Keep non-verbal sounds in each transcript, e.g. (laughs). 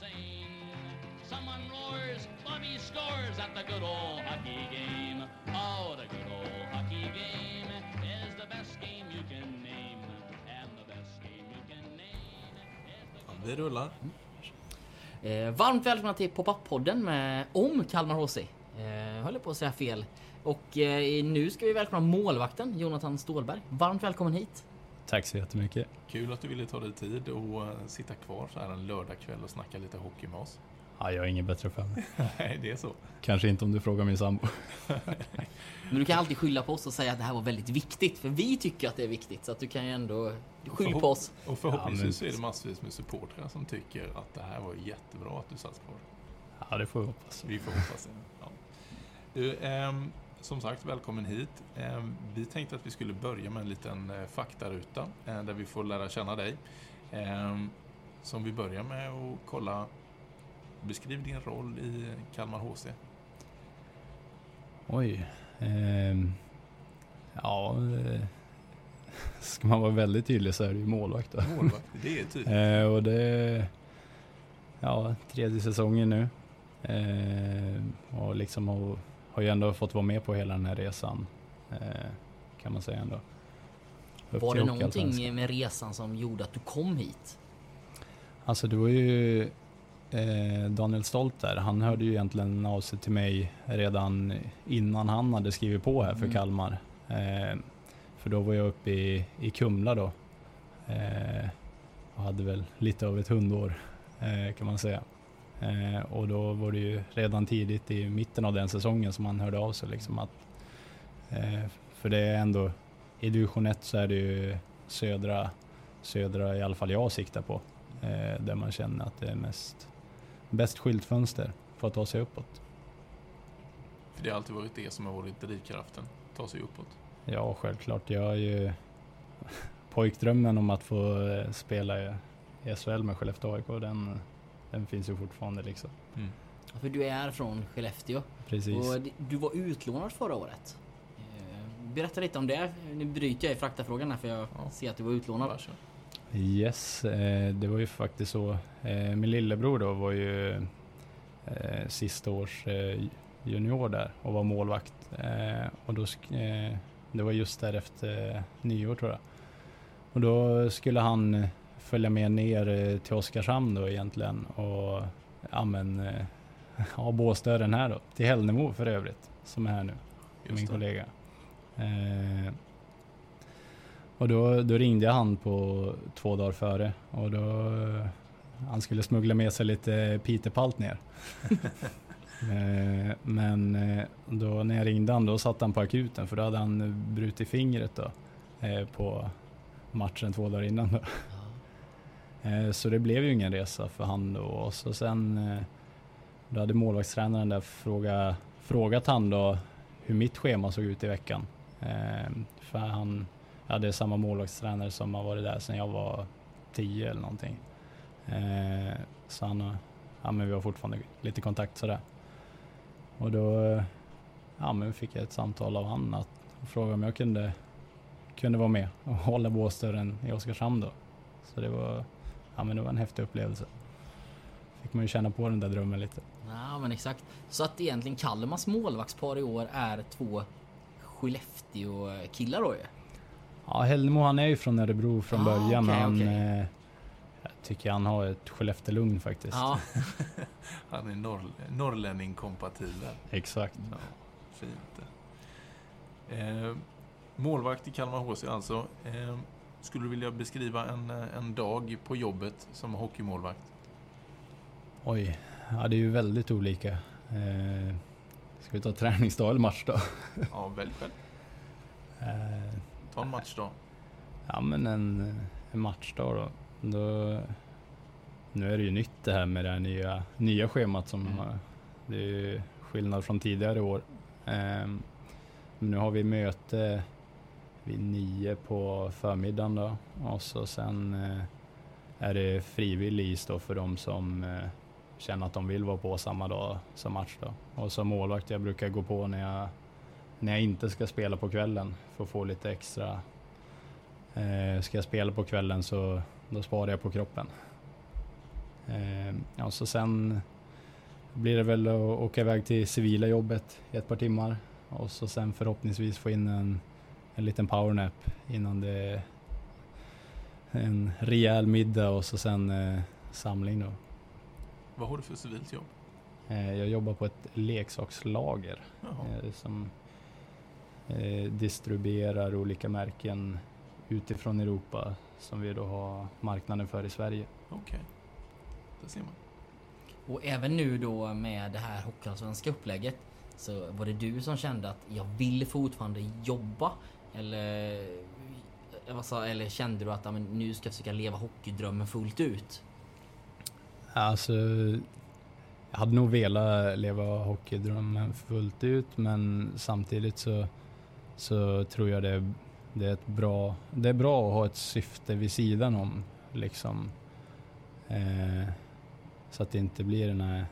insane. Someone roars, Bobby scores at the good old hockey game. Oh, the good old hockey game is the best game you can name. And the best game you can name is the rullar. Eh, varmt välkomna till Pop-Up-podden med om Kalmar HC. Eh, håller på att säga fel. Och eh, nu ska vi välkomna målvakten Jonathan Stålberg. Varmt välkommen hit. Tack så jättemycket. Kul att du ville ta dig tid och eh, sitta kvar så här en lördagkväll och snacka lite hockey med oss. Ja, jag har inget bättre för mig. (laughs) Nej, det är så. Kanske inte om du frågar min sambo. (laughs) Men du kan alltid skylla på oss och säga att det här var väldigt viktigt. För vi tycker att det är viktigt. Så att du kan ju ändå skylla på oss. Och förhoppningsvis Ja, men- är det massvis med supportrar som tycker att det här var jättebra att du satt kvar. Ja, det får vi hoppas. Vi får hoppas det. Ja. Du, ehm, som sagt, välkommen hit. Ehm, vi tänkte att vi skulle börja med en liten eh, faktaruta eh, där vi får lära känna dig. Ehm, som vi börjar med att kolla. Beskriv din roll i Kalmar HC. Oj. ehm, ja, eh, (laughs) ska man vara väldigt tydlig så är det ju målvakt då. Målvakt, (laughs) det är typ. Eh, och det ja, tredje säsongen nu. Eh, och liksom har, har ju ändå fått vara med på hela den här resan. Eh, kan man säga ändå. Upp Var det någonting med resan som gjorde att du kom hit? Alltså det var ju eh, Daniel Stolt där. Han hörde ju egentligen av sig till mig redan innan han hade skrivit på här för Mm. Kalmar. Eh, för då var jag uppe i, i Kumla då. Eh, och hade väl lite av ett hundår kan man säga. Eh, och då var det ju redan tidigt i mitten av den säsongen som han hörde av sig liksom att eh, för det är ändå i division 1 så är det ju södra, södra i alla fall jag siktar på. Eh, där man känner att det är mest bäst skyltfönster för att ta sig uppåt. För det har alltid varit det som har varit drivkraften. Ta sig uppåt. Ja, självklart. Jag har ju (laughs) pojkdrömmen om att få eh, spela i i SHL med Skellefteå AIK. Den, den finns ju fortfarande liksom. Mm. För du är från Skellefteå. Precis. Och du var utlånad förra året. Eh, Berätta lite om det. Nu bryter jag i fraktafrågan här för jag Ja. ser att du var utlånad. Yes, eh, det var ju faktiskt så. Eh, min lillebror då var ju sista års junior där och var målvakt. Och då det var just där efter eh, nyår tror jag. Och då skulle han följa med ner eh, till Oskarshamn då egentligen och ja men eh, (laughs) ha båsdörren här då. Till Hällnemo för övrigt, som är här nu min Just det. kollega. Eh, och då, då ringde jag han på två dagar före och då eh, han skulle smuggla med sig lite pitepalt ner. (laughs) eh, men eh, då när jag ringde han då satt han på akuten för då hade han brutit fingret då eh, på matchen två dagar innan. Då. Eh, så det blev ju ingen resa för han då och så sen eh, då hade målvaktstränaren där fråga, frågat han då hur mitt schema såg ut i veckan. Ehm, för han hade samma målvaktstränare som har varit där sedan jag var 10 eller någonting. Ehm, så han har, ja men vi har fortfarande lite kontakt sådär. Och då ja, men fick jag ett samtal av han att fråga om jag kunde, kunde vara med och hålla båsdörren i Oskarshamn då. Så det var, ja, men det var en häftig upplevelse. Fick man ju känna på den där drömmen lite. Ja men exakt. Så att egentligen Kalmars målvaktspar i år är två Skellefteå-killar då ju. Ja, Hällemo han är ju från Örebro från Ah, början men okej, han, eh, jag tycker han har ett Skellefteå-lugn faktiskt. Ja, (laughs) Han är norr, norrlänning-kompatibel. Exakt. Ja, fint. Eh, målvakt i Kalmar HC alltså. Eh, skulle du vilja beskriva en, eh, en dag på jobbet som hockeymålvakt? Oj, ja det är ju väldigt olika. Eh, ska vi ta träningsdag eller matchdag? (laughs) Ja, välj själv. Eh, Ta en matchdag. ja men en, en matchdag då. då. Nu är det ju nytt det här med det här nya, nya schemat som Mm. har, det är ju skillnad från tidigare år. Eh, men nu har vi möte vid nio på förmiddagen då och så sen eh, är det frivillig is då för de som eh, känner att de vill vara på samma dag som match då. Och som målvakt jag brukar gå på när jag, när jag inte ska spela på kvällen för att få lite extra. Eh, ska jag spela på kvällen så då sparar jag på kroppen. Eh, och så sen blir det väl att åka iväg till civila jobbet i ett par timmar och så sen förhoppningsvis få in en, en liten powernap innan det är en rejäl middag och så sen eh, samling då. Vad har du för civilt jobb? Eh, jag jobbar på ett leksakslager eh, som eh, distribuerar olika märken utifrån Europa som vi då har marknaden för i Sverige. Okej. Där ser man. Och även nu då med det här hockeyallsvenska upplägget så var det du som kände att jag vill fortfarande jobba? Eller, eh, vad sa, eller kände du att ja, men nu ska jag försöka leva hockeydrömmen fullt ut? Alltså, jag hade nog velat leva hockeydrömmen fullt ut men samtidigt så, så tror jag det, det, är ett bra, det är bra att ha ett syfte vid sidan om. Liksom. Eh, så att det inte blir den här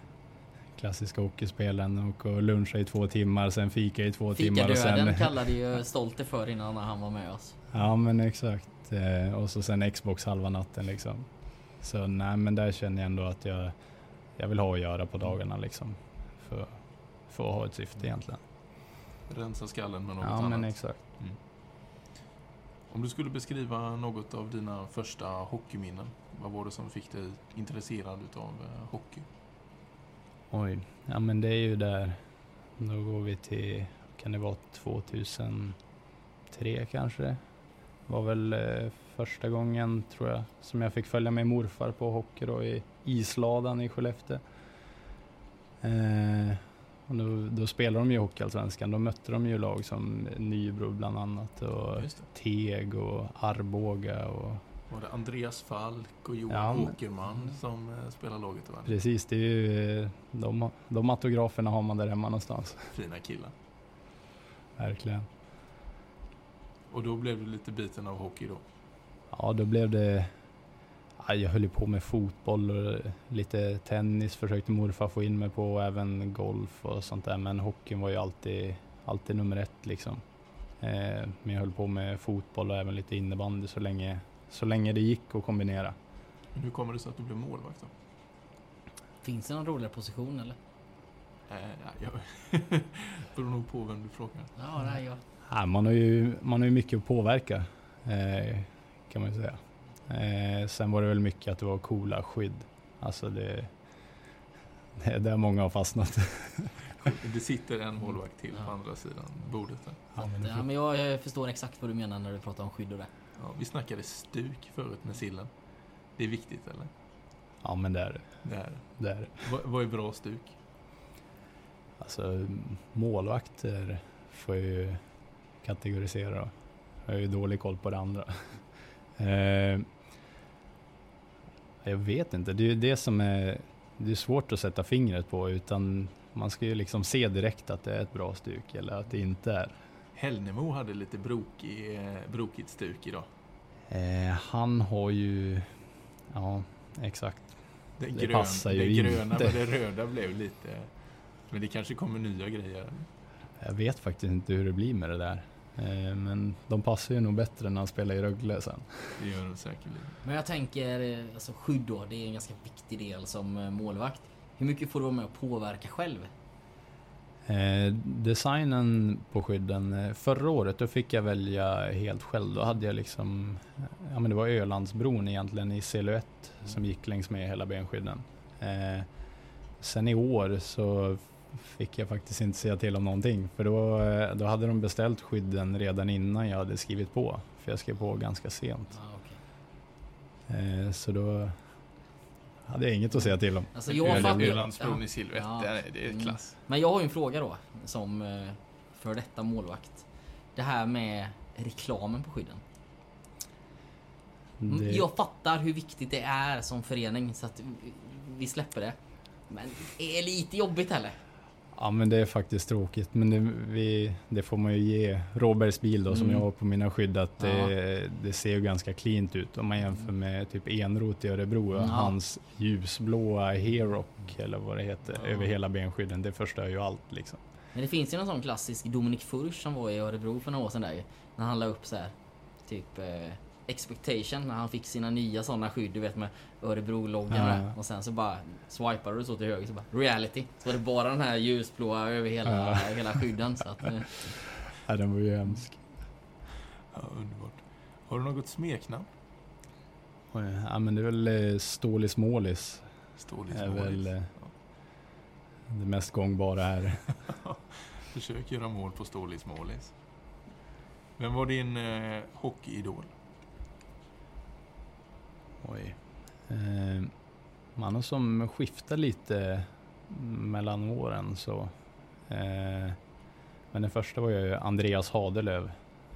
klassiska hockeyspelen och, luncha i två timmar, sen fika i två timmar och Fikadöden sen... kallade ju Stolte för innan han var med oss. Ja men exakt. Eh, och så sen Xbox halva natten liksom. Så nej men där känner jag ändå att jag, jag vill ha att göra på dagarna liksom. För, för att ha ett syfte egentligen. Rensa skallen med något Ja annat. men exakt. Om du skulle beskriva något av dina första hockeyminnen. Vad var det som fick dig intresserad utav eh, hockey? Oj, ja men det är ju där. Då går vi till, kan det vara 2003 kanske? Var väl eh, första gången tror jag som jag fick följa med morfar på hockey då i isladan i Skellefteå. Eh, och då, då spelade de ju Hockeyallsvenskan. Då mötte de ju lag som Nybro bland annat och. Teg och Arboga och Var det Andreas Falk och Johan Ja, Åkerman som eh, spelar laget? Va? precis, det är ju eh, de, de autograferna har man där hemma någonstans. Fina killar. Verkligen. Och då blev du lite biten av hockey då? Ja, då blev det... Ja, jag höll ju på med fotboll och lite tennis försökte morfar få in mig på och även golf och sånt där. Men hockeyn var ju alltid, alltid nummer ett liksom. Eh, men jag höll på med fotboll och även lite innebandy så länge, så länge det gick att kombinera. Men hur kommer det sig att du blev målvakt då? Finns det någon roligare position eller? Eh, ja, jag (laughs) beror nog på vem du frågar. Ja, nej, jag. Ja, man, har ju, man har ju mycket att påverka eh, kan man ju säga. Eh, sen var det väl mycket att det var coola skydd. Alltså det, det är där många har fastnat. (laughs) Det sitter en målvakt till på andra sidan bordet. Där. Ja, men det- Ja, men jag, jag förstår exakt vad du menar när du pratar om skydd och det. Ja, vi snackade stuk förut med sillen. Det är viktigt eller? Ja men det är det. Det är det. det, är det. Vad, vad är bra stuk? Alltså målvakter får jag ju kategorisera då. Jag har ju dålig koll på det andra. (laughs) eh, jag vet inte, det är ju det som är, det är svårt att sätta fingret på utan man ska ju liksom se direkt att det är ett bra stuk eller att det inte är. Hällnemo hade lite brokig, eh, brokigt stuk idag. Eh, han har ju, ja exakt. Det, Det grön, passar ju det gröna inte. det röda blev lite... Men det kanske kommer nya grejer. Jag vet faktiskt inte hur det blir med det där. Eh, men de passar ju nog bättre när han spelar i Rögle sen. Det gör de säkerligen. Men jag tänker, eh, alltså skydd då, det är en ganska viktig del som eh, målvakt. Hur mycket får du vara med och påverka själv? Eh, designen på skydden, eh, förra året då fick jag välja helt själv. Då hade jag liksom, eh, ja men det var Ölandsbron egentligen i silhuett som gick längs med hela benskydden. Eh, sen i år så fick jag faktiskt inte säga till om någonting. För då, då hade de beställt skydden redan innan jag hade skrivit på. För jag skrev på ganska sent. Okej. Eh, så då hade jag inget att säga till om. Alltså jag fattar Ölandsbron ja. i silhuett, Ja. det, är, det är Mm. klass. Men jag har ju en fråga då, som eh, för detta målvakt. Det här med reklamen på skydden. Mm, Det- Jag fattar hur viktigt det är som förening så att vi- släpper det. Men är det lite jobbigt eller? Ja men det är faktiskt tråkigt. Men det, vi, det får man ju ge Roberts bil då som Mm. jag har på mina skydd att Ja. det, det ser ju ganska cleant ut om man jämför med typ Enrot i Örebro. Mm. Ja. Hans ljusblåa Heroc eller vad det heter Ja. över hela benskydden. Det förstör ju allt liksom. Men det finns ju någon sån klassisk Dominik Furch som var i Örebro för några år sedan där. När han la upp så här typ eh, expectation när han fick sina nya sådana skydd du vet med Örebro-loggan Ja, ja. Och sen så bara swipade du så till höger så bara reality. Så var det bara den här ljusblåa över hela, Ja. (laughs) hela skydden. Så att, eh, Ja, den var ju hemsk. Ja, underbart. Har du något smeknamn? Ja, men det är väl eh, Stålis Målis. Stålis är Målis. väl eh, det mest gångbara här. (laughs) Försök göra mål på Stålis Målis. Vem var din eh, hockeyidol? Oj. Eh, man har som skiftar lite mellan åren så. Eh, men den första var ju Andreas Hadelöv,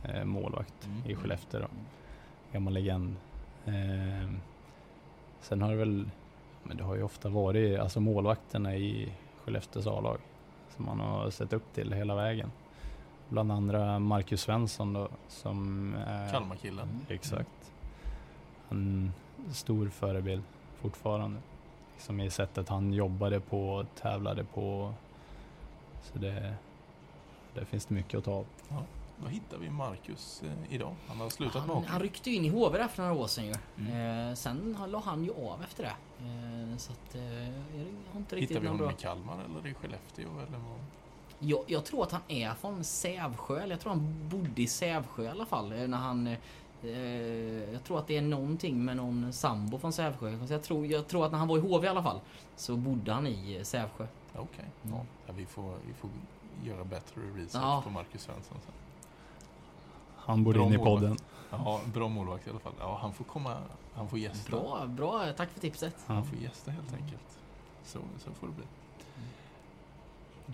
eh, målvakt Mm. i Skellefteå då. Gammal legend. Eh, sen har det väl, men det har ju ofta varit alltså målvakterna i Skellefteås A-lag som man har sett upp till hela vägen. Bland andra Marcus Svensson då som är Kalmarkillen. Mm. Exakt. En stor förebild fortfarande. Liksom i sättet han jobbade på, tävlade på. Så det, det finns det mycket att ta av. Vad hittar vi Marcus eh, idag? Han har slutat med han, hockey. han ryckte ju in i HV för några år sedan ju. Mm. Eh, sen la han ju av efter det. Eh, så att eh, jag har inte riktigt Hittar vi honom bra... i Kalmar eller i Skellefteå? Eller vad? Jag, jag tror att han är från Sävsjö, eller jag tror han bodde i Sävsjö i alla fall. eh, När han, eh, jag tror att det är någonting med någon sambo från Sävsjö. Jag, tror, jag tror att när han var i HV i alla fall så bodde han i eh, Sävsjö. Okej. Mm. Ja. Vi, får, vi får göra bättre research Ja. på Marcus Svensson sen. Han borde Bra in i målvakt. podden. Ja, bra målvakt i alla fall. Ja, han får komma, han får gästa. Bra, bra. Tack för tipset. Ja. Han får gästa helt enkelt. Så, så får det bli.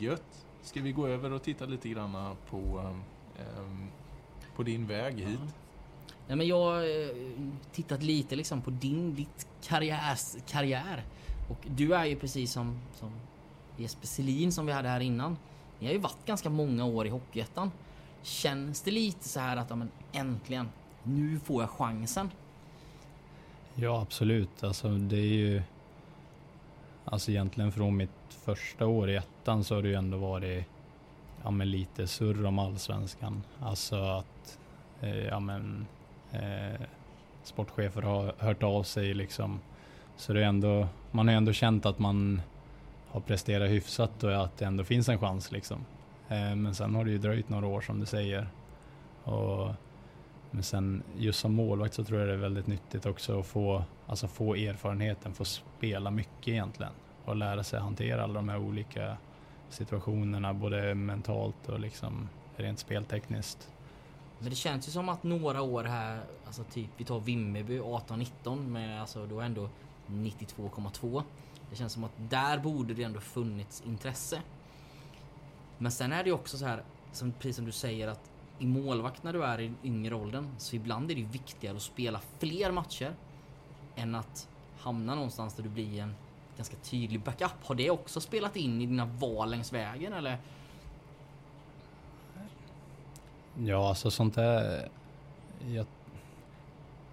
Gött. Ska vi gå över och titta lite grann på, ehm, på din väg hit? Nej, men jag har tittat lite liksom på din ditt karriärs, karriär. Och du är ju precis som, som Jesper Selin som vi hade här innan. Ni har ju varit ganska många år i Hockeyettan. Känns det lite så här att ja, men äntligen, nu får jag chansen? Ja, absolut. Alltså det är ju... Alltså egentligen från mitt första år i ettan så har det ju ändå varit ja, men lite surr om allsvenskan. Alltså att eh, ja, men, eh, sportchefer har hört av sig liksom. Så det är ändå, man har ju ändå känt att man har presterat hyfsat och att det ändå finns en chans liksom. Eh, men sen har det ju dröjt några år som du säger. Och men sen just som målvakt så tror jag det är väldigt nyttigt också att få, alltså få erfarenheten, få spela mycket egentligen och lära sig hantera alla de här olika situationerna både mentalt och liksom rent speltekniskt. Men det känns ju som att några år här, alltså typ vi tar Vimmerby 18-19 med alltså då ändå 92,2. Det känns som att där borde det ändå funnits intresse. Men sen är det ju också så här, som, precis som du säger att i målvakt när du är i yngre åldern så ibland är det ju viktigare att spela fler matcher än att hamna någonstans där du blir en ganska tydlig backup. Har det också spelat in i dina val längs vägen eller? Ja, alltså sånt där. Jag,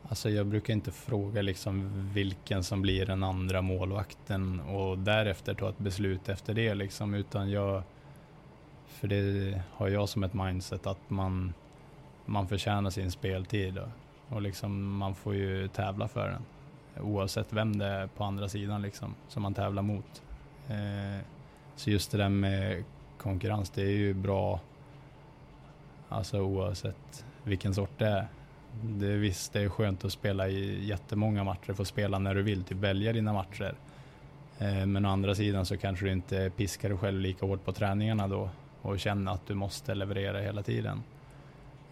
alltså jag brukar inte fråga liksom vilken som blir den andra målvakten och därefter ta ett beslut efter det liksom, utan jag. För det har jag som ett mindset att man, man förtjänar sin speltid och, och liksom man får ju tävla för den. Oavsett vem det är på andra sidan liksom, som man tävlar mot. Eh, så just det där med konkurrens, det är ju bra Alltså oavsett vilken sort det är. Det är visst, det är skönt att spela i jättemånga matcher, få spela när du vill, typ välja dina matcher. Eh, men å andra sidan så kanske du inte piskar dig själv lika hårt på träningarna då och känner att du måste leverera hela tiden.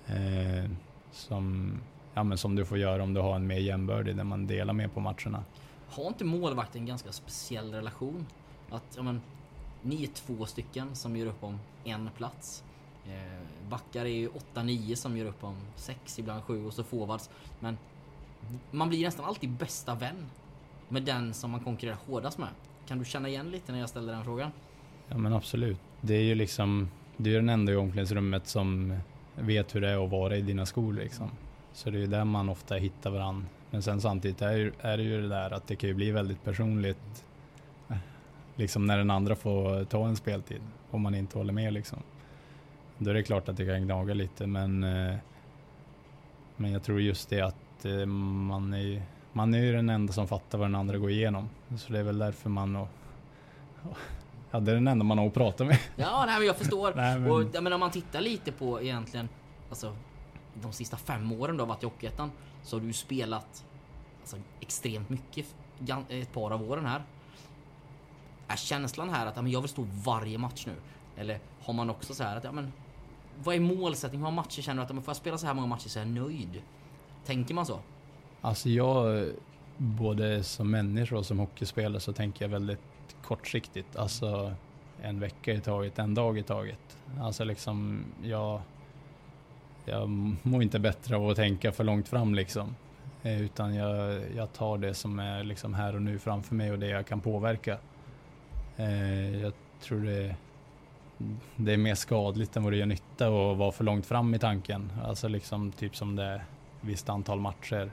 Eh, som, ja, men som du får göra om du har en mer jämbördig där man delar mer på matcherna. Har inte målvakten en ganska speciell relation? Att, ja men, ni är två stycken som gör upp om en plats. Eh, backar är ju 8-9 som gör upp om 6, ibland 7 och så forwards. Men man blir nästan alltid bästa vän med den som man konkurrerar hårdast med. Kan du känna igen lite när jag ställer den frågan? Ja men absolut. Det är ju liksom, du är den enda i omklädningsrummet som vet hur det är att vara i dina skor liksom. Så det är ju där man ofta hittar varandra. Men sen samtidigt är, är det ju det där att det kan ju bli väldigt personligt. Eh, liksom när den andra får ta en speltid. Om man inte håller med liksom. Då är det klart att det kan gnaga lite men eh, Men jag tror just det att eh, man är, man är ju den enda som fattar vad den andra går igenom. Så det är väl därför man och, (laughs) Ja, det är den enda man har att prata med. Ja, nej, men jag förstår. (laughs) Nej, men- Och jag menar, om man tittar lite på egentligen, alltså de sista fem åren du har varit i Hockeyettan så har du ju spelat alltså, extremt mycket ett par av åren här. Är känslan här att ja, men jag vill stå varje match nu? Eller har man också så här att ja, men vad är målsättningen? Hur många matcher känner du att om får jag spela så här många matcher så är jag nöjd? Tänker man så? Alltså jag, både som människa och som hockeyspelare så tänker jag väldigt kortsiktigt. Alltså en vecka i taget, en dag i taget. Alltså liksom, jag, jag mår inte bättre av att tänka för långt fram liksom. Eh, utan jag, jag tar det som är liksom här och nu framför mig och det jag kan påverka. Eh, jag tror det, det är mer skadligt än vad det gör nytta att vara för långt fram i tanken. Alltså liksom typ som det är visst antal matcher.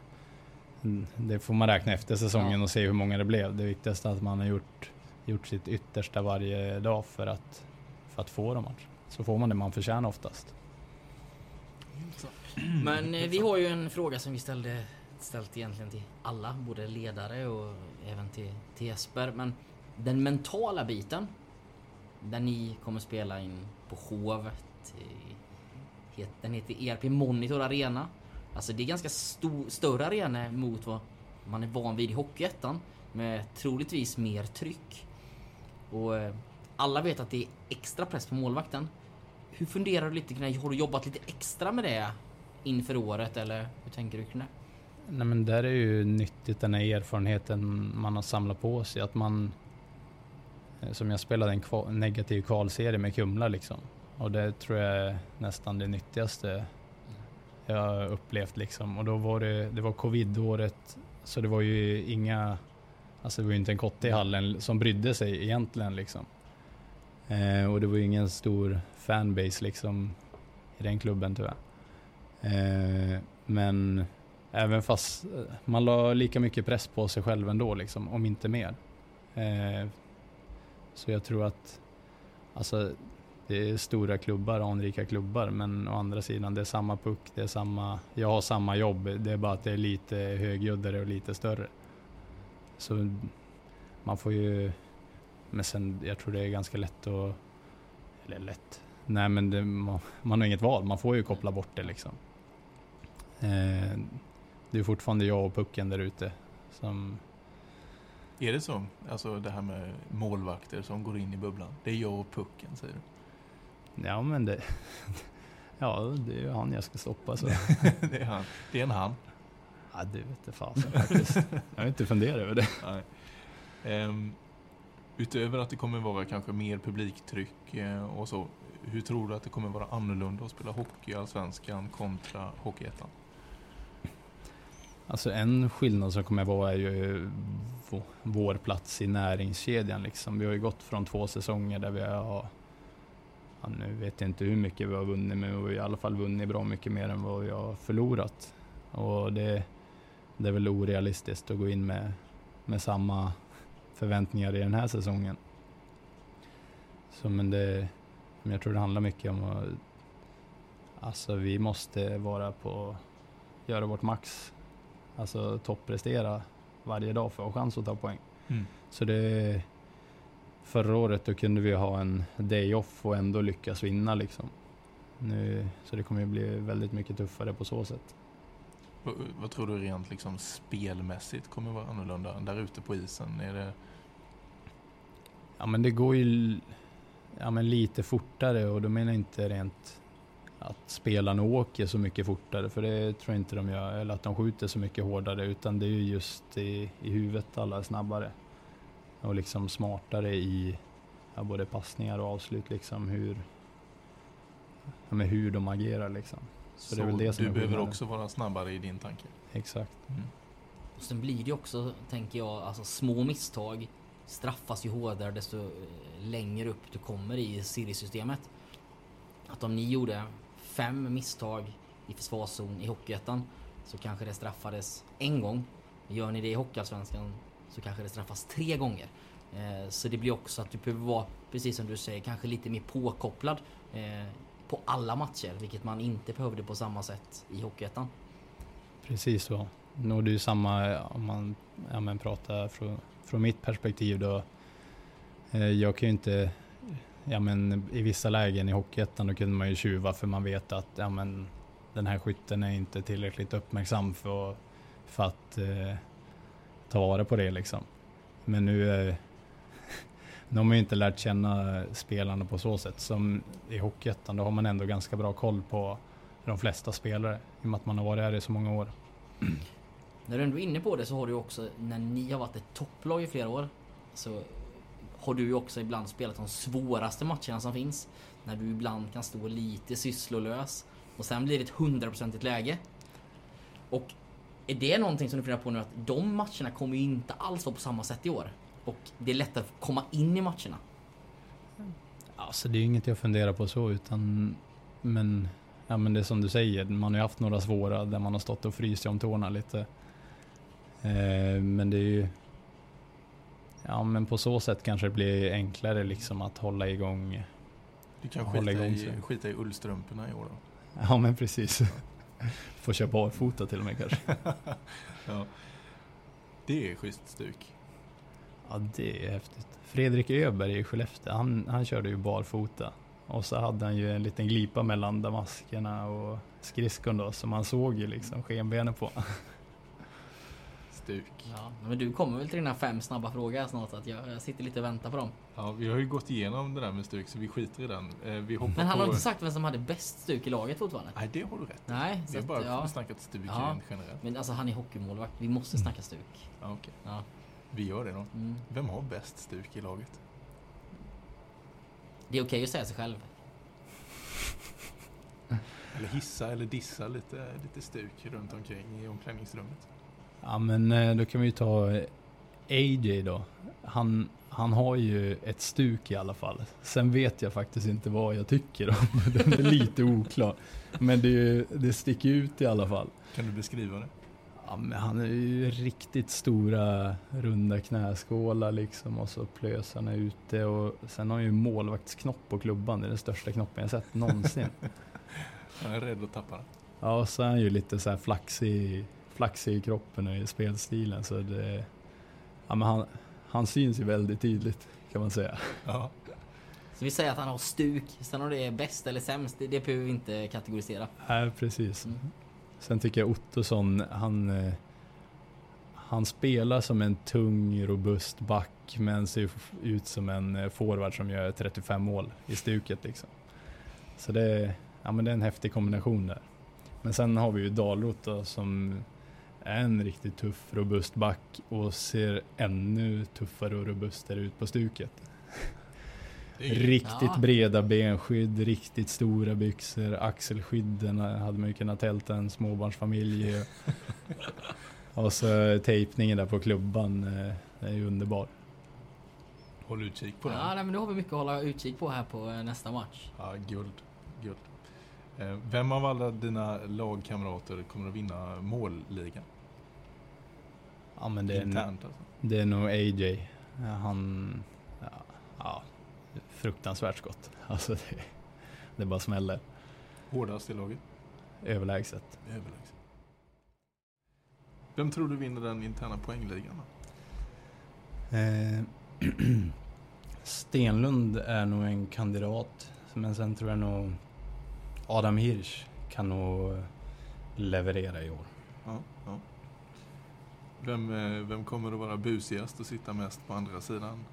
Mm, Det får man räkna efter säsongen Ja. och se hur många det blev. Det viktigaste är att man har gjort, gjort sitt yttersta varje dag för att, för att få de matcherna. Så får man det man förtjänar oftast. Men eh, vi har ju en fråga som vi ställde ställt egentligen till alla, både ledare och även till, till Jesper. Men den mentala biten, där ni kommer spela in på Hovet, den heter ERP Monitor Arena. Alltså det är ganska stor, större arena mot vad man är van vid i Hockeyettan med troligtvis mer tryck. Och eh, alla vet att det är extra press på målvakten. Hur funderar du lite kring det? Har du jobbat lite extra med det inför året eller hur tänker du kring det? Nej men där är ju nyttigt den här erfarenheten man har samlat på sig. Att man, Eh, som jag spelade en kval, negativ kvalserie med Kumla liksom. Och det tror jag är nästan det nyttigaste jag upplevt liksom. Och då var det, det var covid-året, så det var ju inga, alltså det var ju inte en kotte i hallen som brydde sig egentligen liksom. Eh, och det var ju ingen stor fanbase liksom i den klubben tyvärr. Eh, men Även fast eh, man la lika mycket press på sig själv ändå, liksom, om inte mer. Eh, så jag tror att alltså, det är stora klubbar, anrika klubbar, men å andra sidan, det är samma puck, det är samma, jag har samma jobb, det är bara att det är lite högljuddare och lite större. Så man får ju, men sen, jag tror det är ganska lätt att, eller lätt, nej men det, man, man har inget val, man får ju koppla bort det liksom. Eh, det är fortfarande jag och pucken där ute. Som, är det så? Alltså det här med målvakter som går in i bubblan. Det är jag och pucken, säger du? ja men det, (laughs) ja det är ju han jag ska stoppa så. (laughs) det, är han. det är en han. ja det vet jag fasen faktiskt. Jag har inte funderat över det. (laughs) Ehm, utöver att det kommer vara kanske mer publiktryck eh, och så. Hur tror du att det kommer vara annorlunda att spela hockey i Allsvenskan kontra Hockeyettan? Alltså en skillnad som kommer vara är ju vår plats i näringskedjan liksom. Vi har ju gått från två säsonger där vi har, ja, nu vet jag inte hur mycket vi har vunnit, men vi har i alla fall vunnit bra mycket mer än vad vi har förlorat. Och det, det är väl orealistiskt att gå in med, med samma förväntningar i den här säsongen. Så men det, men jag tror det handlar mycket om att, alltså vi måste vara på, göra vårt max Alltså topprestera varje dag för att ha chans att ta poäng. Mm. Så det... Förra året då kunde vi ha en day off och ändå lyckas vinna liksom. Nu, så det kommer ju bli väldigt mycket tuffare på så sätt. Vad, vad tror du rent liksom spelmässigt kommer vara annorlunda där ute på isen? Är det, Ja men det går ju ja, men lite fortare och då menar jag inte rent att spelarna åker så mycket fortare för det tror jag inte de gör. Eller att de skjuter så mycket hårdare utan det är ju just i, i huvudet alla är snabbare. Och liksom smartare i ja, både passningar och avslut liksom hur, ja, men hur de agerar liksom. så det är väl det som du är behöver också vara snabbare i din tanke? Exakt. Mm. Och sen blir det ju också, tänker jag, alltså små misstag straffas ju hårdare desto eh, längre upp du kommer i seriesystemet. Att om ni gjorde fem misstag i försvarszon i Hockeyettan så kanske det straffades en gång. Gör ni det i Hockeyallsvenskan så kanske det straffas tre gånger. Eh, så det blir också att du behöver vara, precis som du säger, kanske lite mer påkopplad eh, på alla matcher, vilket man inte behövde på samma sätt i Hockeyettan. precis så. Nu är det ju samma eh, om man ja, men pratar från, från mitt perspektiv då. Jag kan ju inte, ja men i vissa lägen i Hockeyettan då kunde man ju tjuva för man vet att ja men den här skytten är inte tillräckligt uppmärksam för, för att eh, ta vara på det liksom. Men nu, eh, (laughs) nu har man ju inte lärt känna spelarna på så sätt. Som i Hockeyettan, då har man ändå ganska bra koll på de flesta spelare i och med att man har varit här i så många år. När du ändå är inne på det så har du också, när ni har varit ett topplag i flera år, så har du ju också ibland spelat de svåraste matcherna som finns. När du ibland kan stå lite sysslolös och sen blir det ett hundraprocentigt läge. Och är det någonting som du funderar på nu att de matcherna kommer ju inte alls vara på samma sätt i år? Och det är lättare att komma in i matcherna. Alltså det är inget jag funderar på så utan men, ja, men det är som du säger, man har ju haft några svåra där man har stått och fryst om tårna lite. Eh, men det är ju Ja men på så sätt kanske det blir enklare liksom att hålla igång. Du kan skita igång i, skita i ullstrumporna i år då. Ja men precis. (laughs) Får köra barfota till och med kanske. (laughs) ja. Det är schysst stuk. Ja det är häftigt. Fredrik Öberg i Skellefteå, han, han körde ju barfota. Och så hade han ju en liten glipa mellan damaskerna och skridskon då, som man såg ju liksom skenbenen på. Stuk. Ja, men du kommer väl till dina fem snabba frågor snart? Att jag, jag sitter lite och väntar på dem. Ja, vi har ju gått igenom det där med stuk så vi skiter i den. Eh, Vi hoppar Men han på... har inte sagt vem som hade bäst stuk i laget fortfarande. Nej, det har du rätt. Nej, Vi har bara ja. snackat stuk Ja. generellt. Men alltså han är hockeymålvakt. Vi måste Mm. snacka stuk. Ja, okej. Ja. Vi gör det då. Mm. Vem har bäst stuk i laget? Det är okej att säga sig själv. Eller hissa eller dissa lite, lite stuk runt omkring i omklädningsrummet. Ja men eh, då kan vi ju ta eh, AJ då. Han, han har ju ett stuk i alla fall. Sen vet jag faktiskt inte vad jag tycker om. (laughs) Den är lite oklar. Men det, det sticker ut i alla fall. Kan du beskriva det? Ja, men han är ju riktigt stora runda knäskålar liksom och så plösarna ute och sen har han ju målvaktsknopp på klubban. Det är den största knoppen jag sett någonsin. (laughs) Jag är rädd att tappa den. Ja, och så är han ju lite så här flaxig, flaxig i kroppen och i spelstilen så det... Ja, men han, han syns ju väldigt tydligt kan man säga. Ja. Så vi säger att han har stuk. Sen om det är bäst eller sämst, det, det behöver vi inte kategorisera. Nej, precis. Mm. Sen tycker jag Ottosson, han, eh, han spelar som en tung, robust back men ser ut som en eh, forward som gör 35 mål i stuket liksom. Så det, är- ja, men det är en häftig kombination där. Men sen har vi ju Dalrot då, som en riktigt tuff, robust back och ser ännu tuffare och robustare ut på stuket. Riktigt Ja. breda benskydd, riktigt stora byxor, axelskydden hade man ju kunnat tälta en småbarnsfamilj. (laughs) Och så tejpningen där på klubban, eh, är ju underbar. Håll utkik på den. Ja, nej, men då har vi mycket att hålla utkik på här på eh, nästa match. Ja, guld. guld. Eh, Vem av alla dina lagkamrater kommer att vinna målligan? Ja men det är, Internt alltså. det är nog AJ. Ja, Han, ja, ja, fruktansvärt skott. (laughs) Alltså det, det bara smäller. Hårdast i laget? Överlägset. Överlägset. Vem tror du vinner den interna poängligan? Eh, (clears throat) Stenlund är nog en kandidat. Men sen tror jag nog Adam Hirsch kan nog leverera i år. Ja, ja. Vem, eh, vem kommer att vara busigast och sitta mest på andra sidan?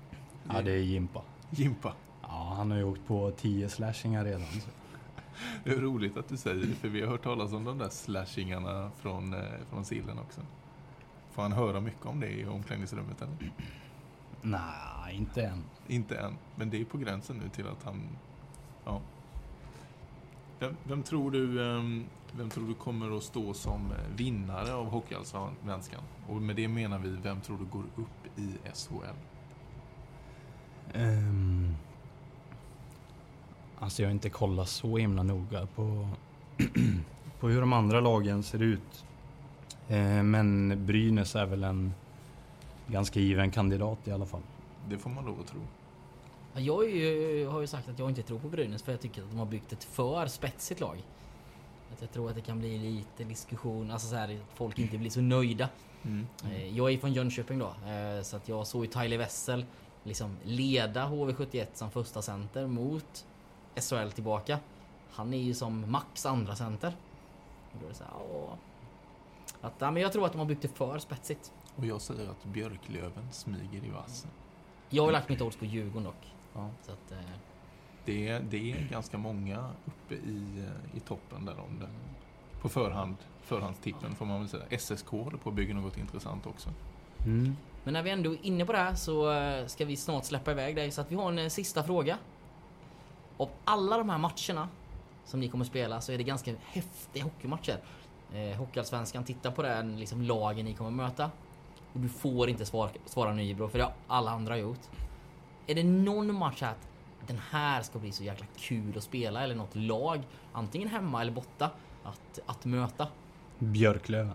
Ja, det är Jimpa. Jimpa. Ja, han har ju åkt på 10 slashingar redan. Så. (laughs) Det är roligt att du säger det, för vi har hört talas om de där slashingarna från, eh, från sillen också. Får han höra mycket om det i omklädningsrummet eller? (clears throat) Nej, inte än. Inte än, men det är på gränsen nu till att han... Ja. Vem, vem, tror du, ehm, vem tror du kommer att stå som vinnare av Hockeyallsvenskan? Och med det menar vi, vem tror du går upp i SHL? Um, alltså jag har inte kollat så himla noga på, (clears throat) på hur de andra lagen ser ut. Eh, men Brynäs är väl en ganska given kandidat i alla fall. Det får man lov att tro. Ja, Jag ju, har ju sagt att jag inte tror på Brynäs för jag tycker att de har byggt ett för spetsigt lag. Att jag tror att det kan bli lite diskussion, alltså så här, att folk inte blir så nöjda. Mm. Eh, Jag är från Jönköping då, eh, så att jag såg ju Tyler Wessel liksom leda HV71 som första center mot SHL tillbaka. Han är ju som max andra center. Och då är så här, åh. Att, ja, men jag tror att de har byggt det för spetsigt. Och jag säger att Björklöven smyger i vassen. Jag har lagt mitt odds på Djurgården dock. Ja. Så att, eh, Det, är- det är ganska många uppe i, i toppen där om den. På förhand, förhandstippen får man väl säga. SSK håller på att bygga något intressant också. Mm. Men när vi ändå är inne på det här så eh, ska vi snart släppa iväg dig. Så att vi har en eh, sista fråga. Av alla de här matcherna som ni kommer spela så är det ganska häftiga hockeymatcher. Eh, Hockeyallsvenskan, titta på den liksom, lagen ni kommer möta. Och du får inte svara, svara Nybro för det har alla andra gjort. Är det någon match att den här ska bli så jäkla kul att spela eller något lag, antingen hemma eller borta, att, att möta? Björklöven.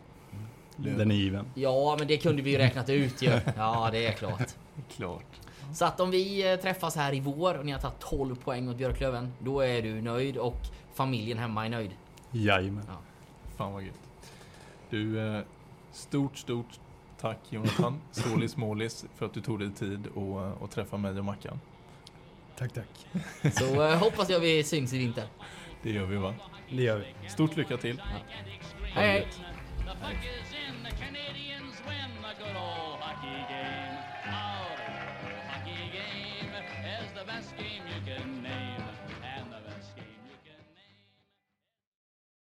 Löven. Den är given. Ja, men det kunde vi ju räknat ut ju. Ja, det är klart. Klart. Så att om vi eh, träffas här i vår och ni har tagit 12 poäng mot Björklöven, då är du nöjd och familjen hemma är nöjd. Jajamän. Fan vad gött. Du, eh, stort, stort tack Jonathan, Solis Målis, för att du tog dig tid att, eh, att träffa mig och Mackan. Tack, tack. Så eh, hoppas jag vi syns i vinter. Det gör vi va? Det gör vi. Stort lycka till. Hej hej! The